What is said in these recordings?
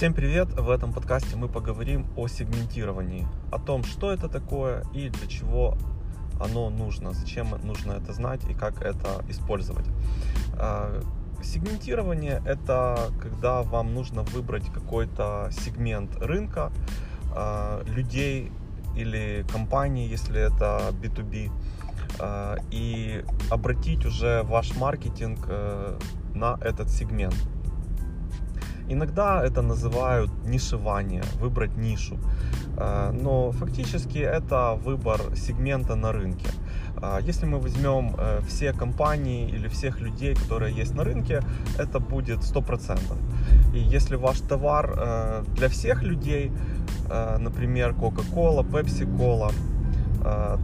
Всем привет! В этом подкасте мы поговорим о сегментировании, о том, что это такое и для чего оно нужно, зачем нужно это знать и как это использовать. А, сегментирование – это когда вам нужно выбрать какой-то сегмент рынка, а, людей или компаний, если это B2B, а, и обратить уже ваш маркетинг э, на этот сегмент. Иногда это называют нишевание, выбрать нишу. Э, но фактически это выбор сегмента на рынке. Э, если мы возьмем э, все компании или всех людей, которые есть на рынке, это будет 100%. И если ваш товар для всех людей, например, Coca-Cola, Pepsi-Cola,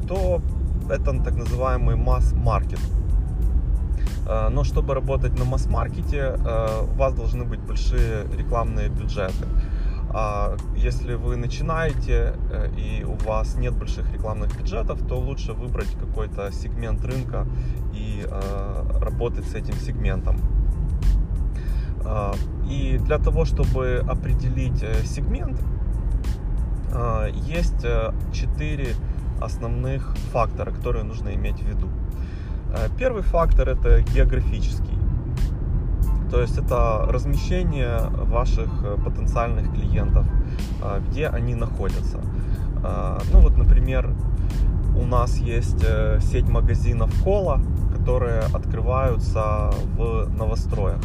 то это так называемый масс-маркет. Э, но чтобы работать на масс-маркете, э, у вас должны быть большие рекламные бюджеты. А если вы начинаете э, и у вас нет больших рекламных бюджетов, то лучше выбрать какой-то сегмент рынка и работать с этим сегментом. И для того, чтобы определить сегмент, есть четыре основных фактора, которые нужно иметь в виду. Э, первый фактор это географический. То есть это размещение ваших э, потенциальных клиентов, э, где они находятся. Ну вот, например, у нас есть сеть магазинов Кола, которые открываются в новостроях.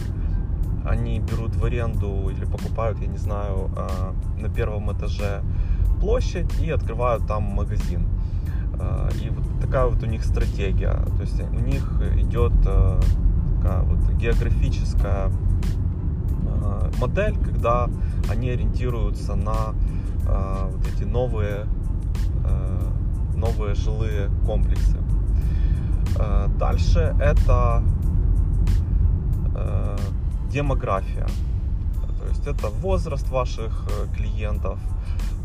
Они берут в аренду или покупают, я не знаю, на первом этаже площадь и открывают там магазин. И вот такая вот у них стратегия. То есть у них идет э, такая вот географическая э, модель, когда они ориентируются на э, вот эти новые, новые жилые комплексы. Дальше это демография. То есть это возраст ваших клиентов,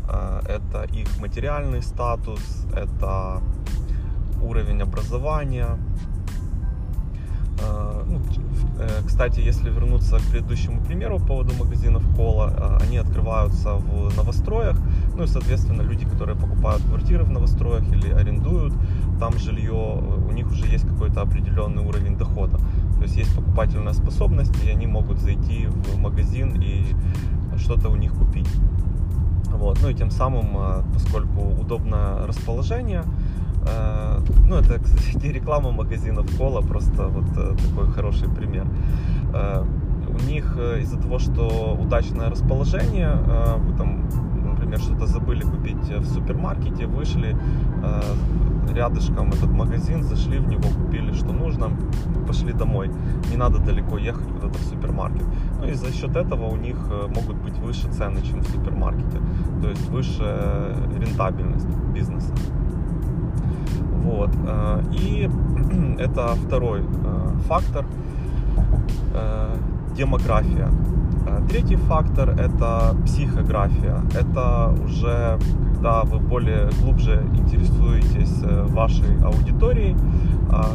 это их материальный статус, это уровень образования. А, ну, э, кстати, если вернуться к предыдущему примеру по поводу магазинов Кола, они открываются в новостроях, ну и, соответственно, люди, которые покупают квартиры в новостроях или арендуют там жилье, у них уже есть какой-то определенный уровень дохода. То есть есть покупательная способность, и они могут зайти в магазин и что-то у них купить. Вот. Ну и тем самым, а, поскольку удобное расположение, Э, ну, это, кстати, не реклама магазинов Кола, просто вот э, такой хороший пример. Э, у них из-за того, что удачное расположение, вы там, в супермаркете, вышли рядышком этот магазин, зашли в него, купили, что нужно, пошли домой. Не надо далеко ехать куда-то в супермаркет. Ну и за счет этого у них могут быть выше цены, чем в супермаркете. То есть выше рентабельность бизнеса. Вот. Э, и это второй э, фактор э, демография. Третий фактор это психография. Это уже когда вы более глубже интересуетесь вашей аудиторией.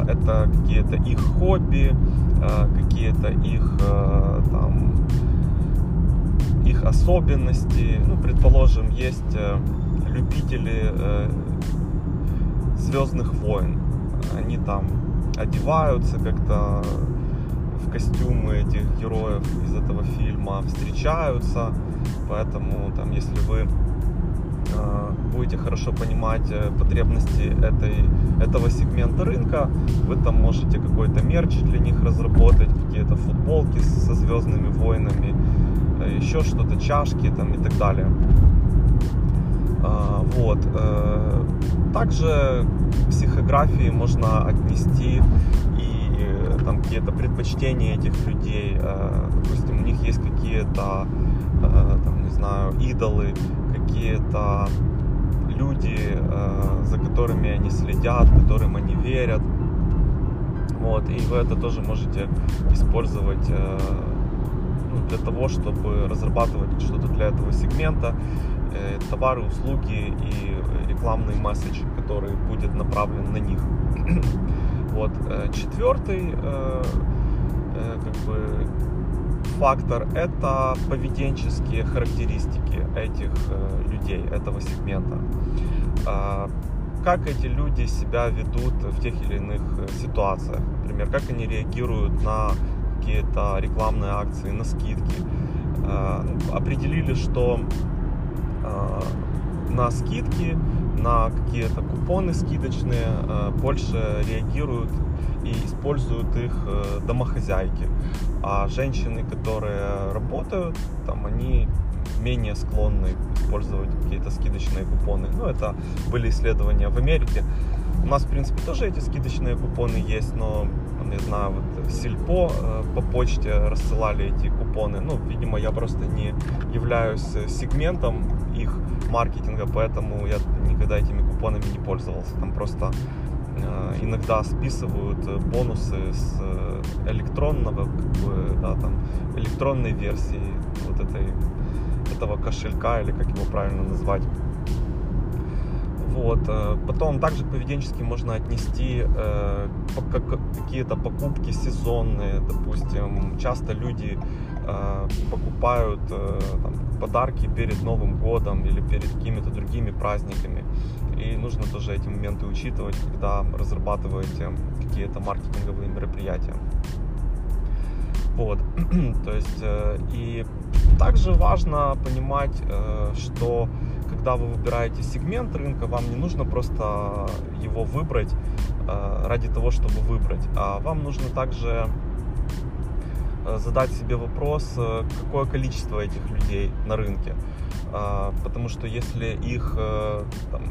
Это какие-то их хобби, какие-то их там их особенности. Ну, предположим, есть любители Звездных войн. Они там одеваются как-то в костюмы этих героев из этого фильма, встречаются. Поэтому там, если вы э, будете хорошо понимать э, потребности этой, этого сегмента рынка, вы там можете какой-то мерч для них разработать, какие-то футболки со звездными войнами, э, еще что-то, чашки там и так далее. Вот. Э, также к психографии можно отнести и э, там какие-то предпочтения этих людей. Э, допустим, у них есть какие-то, там, не знаю, идолы, какие-то люди, за которыми они следят, которым они верят. Вот, и вы это тоже можете использовать ну, для того, чтобы разрабатывать что-то для этого сегмента Э, товары, услуги и рекламный месседж, который будет направлен на них. вот. Э, четвертый э, как бы фактор – это поведенческие характеристики этих э, людей, этого сегмента. Э, как эти люди себя ведут в тех или иных э, ситуациях. Например, как они реагируют на какие-то рекламные акции, на скидки. Э, определили, что э, на скидки, на какие-то купоны скидочные больше реагируют и используют их домохозяйки. А женщины, которые работают, там они менее склонны использовать какие-то скидочные купоны. Ну, это были исследования в Америке. У нас, в принципе, тоже эти скидочные купоны есть, но, не знаю, вот Сильпо э, по почте рассылали эти купоны. Ну, видимо, я просто не являюсь сегментом их маркетинга, поэтому я никогда этими купонами не пользовался. Там просто э, иногда списывают бонусы с э, электронного, как бы, да, там, электронной версии вот этой этого кошелька, или как его правильно назвать. Вот. Э, потом также поведенчески можно отнести э, какие-то покупки сезонные, допустим. Часто люди э, покупают э, там, подарки перед Новым годом или перед какими-то другими праздниками. И нужно тоже эти моменты учитывать, когда разрабатываете какие-то маркетинговые мероприятия. Вот. То есть, и также важно понимать, э, что когда вы выбираете сегмент рынка, вам не нужно просто его выбрать э, ради того, чтобы выбрать, а вам нужно также задать себе вопрос, какое количество этих людей на рынке. Потому что если их там,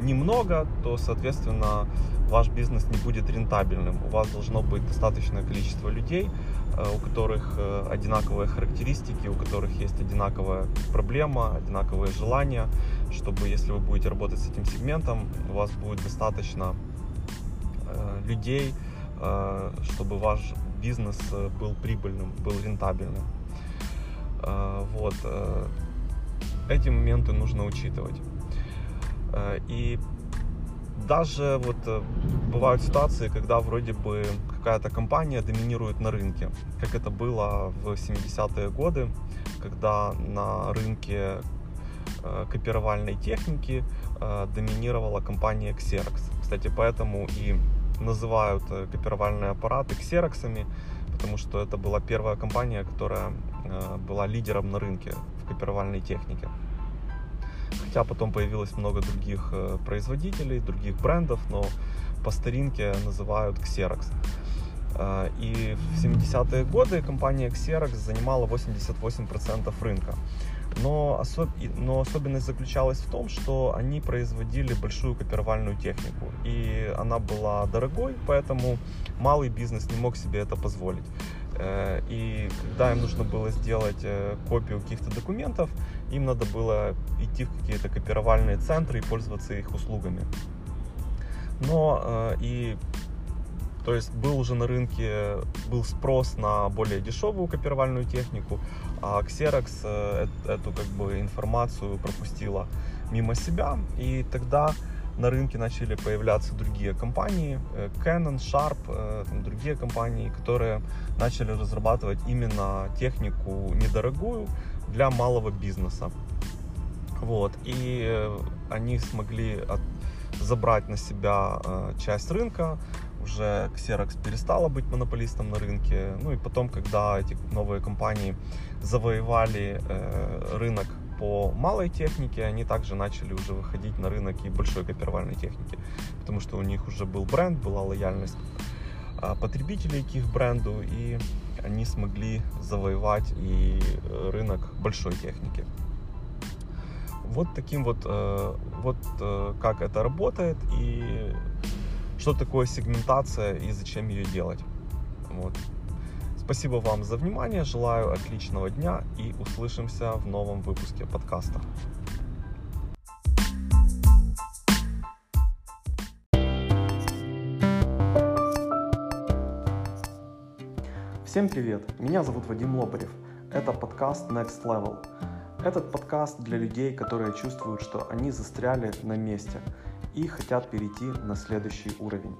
немного, то, соответственно, ваш бизнес не будет рентабельным. У вас должно быть достаточное количество людей, э, у которых э, одинаковые характеристики, у которых есть одинаковая проблема, одинаковые желания, чтобы если вы будете работать с этим сегментом, у вас будет достаточно э, людей, чтобы ваш бизнес был прибыльным, был рентабельным. Вот. Эти моменты нужно учитывать. И даже вот э, бывают ситуации, когда вроде бы какая-то компания доминирует на рынке, как это было в 70-е годы, когда на рынке э, копировальной техники э, доминировала компания Xerox. Кстати, поэтому и называют копировальные аппараты ксероксами, потому что это была первая компания, которая была лидером на рынке в копировальной технике. Хотя потом появилось много других э, производителей, других брендов, но по старинке называют Xerox. Э, и в 70-е годы компания Xerox занимала 88% рынка. Но, особ... но особенность заключалась в том, что они производили большую копировальную технику. И она была дорогой, поэтому малый бизнес не мог себе это позволить. Э, и когда им нужно было сделать копию каких-то документов, им надо было идти в какие-то копировальные центры и пользоваться их услугами. Но э, и то есть был уже на рынке был спрос на более дешевую копировальную технику, а Xerox э, эту как бы информацию пропустила мимо себя, и тогда на рынке начали появляться другие компании, э, Canon, Sharp, э, там, другие компании, которые начали разрабатывать именно технику недорогую для малого бизнеса. Вот. И э, они смогли от, забрать на себя часть рынка, уже Xerox перестала быть монополистом на рынке. Ну и потом, когда эти новые компании завоевали э, рынок по малой технике, они также начали уже выходить на рынок и большой копировальной техники, потому что у них уже был бренд, была лояльность а, потребителей к их бренду, и они смогли завоевать и э, рынок большой техники. Вот таким вот, э, вот э, как это работает и что такое сегментация и зачем ее делать. Вот. Спасибо вам за внимание, желаю отличного дня и услышимся в новом выпуске подкаста. Всем привет! Меня зовут Вадим Лобарев. Это подкаст Next Level. Этот подкаст для людей, которые чувствуют, что они застряли на месте и хотят перейти на следующий уровень.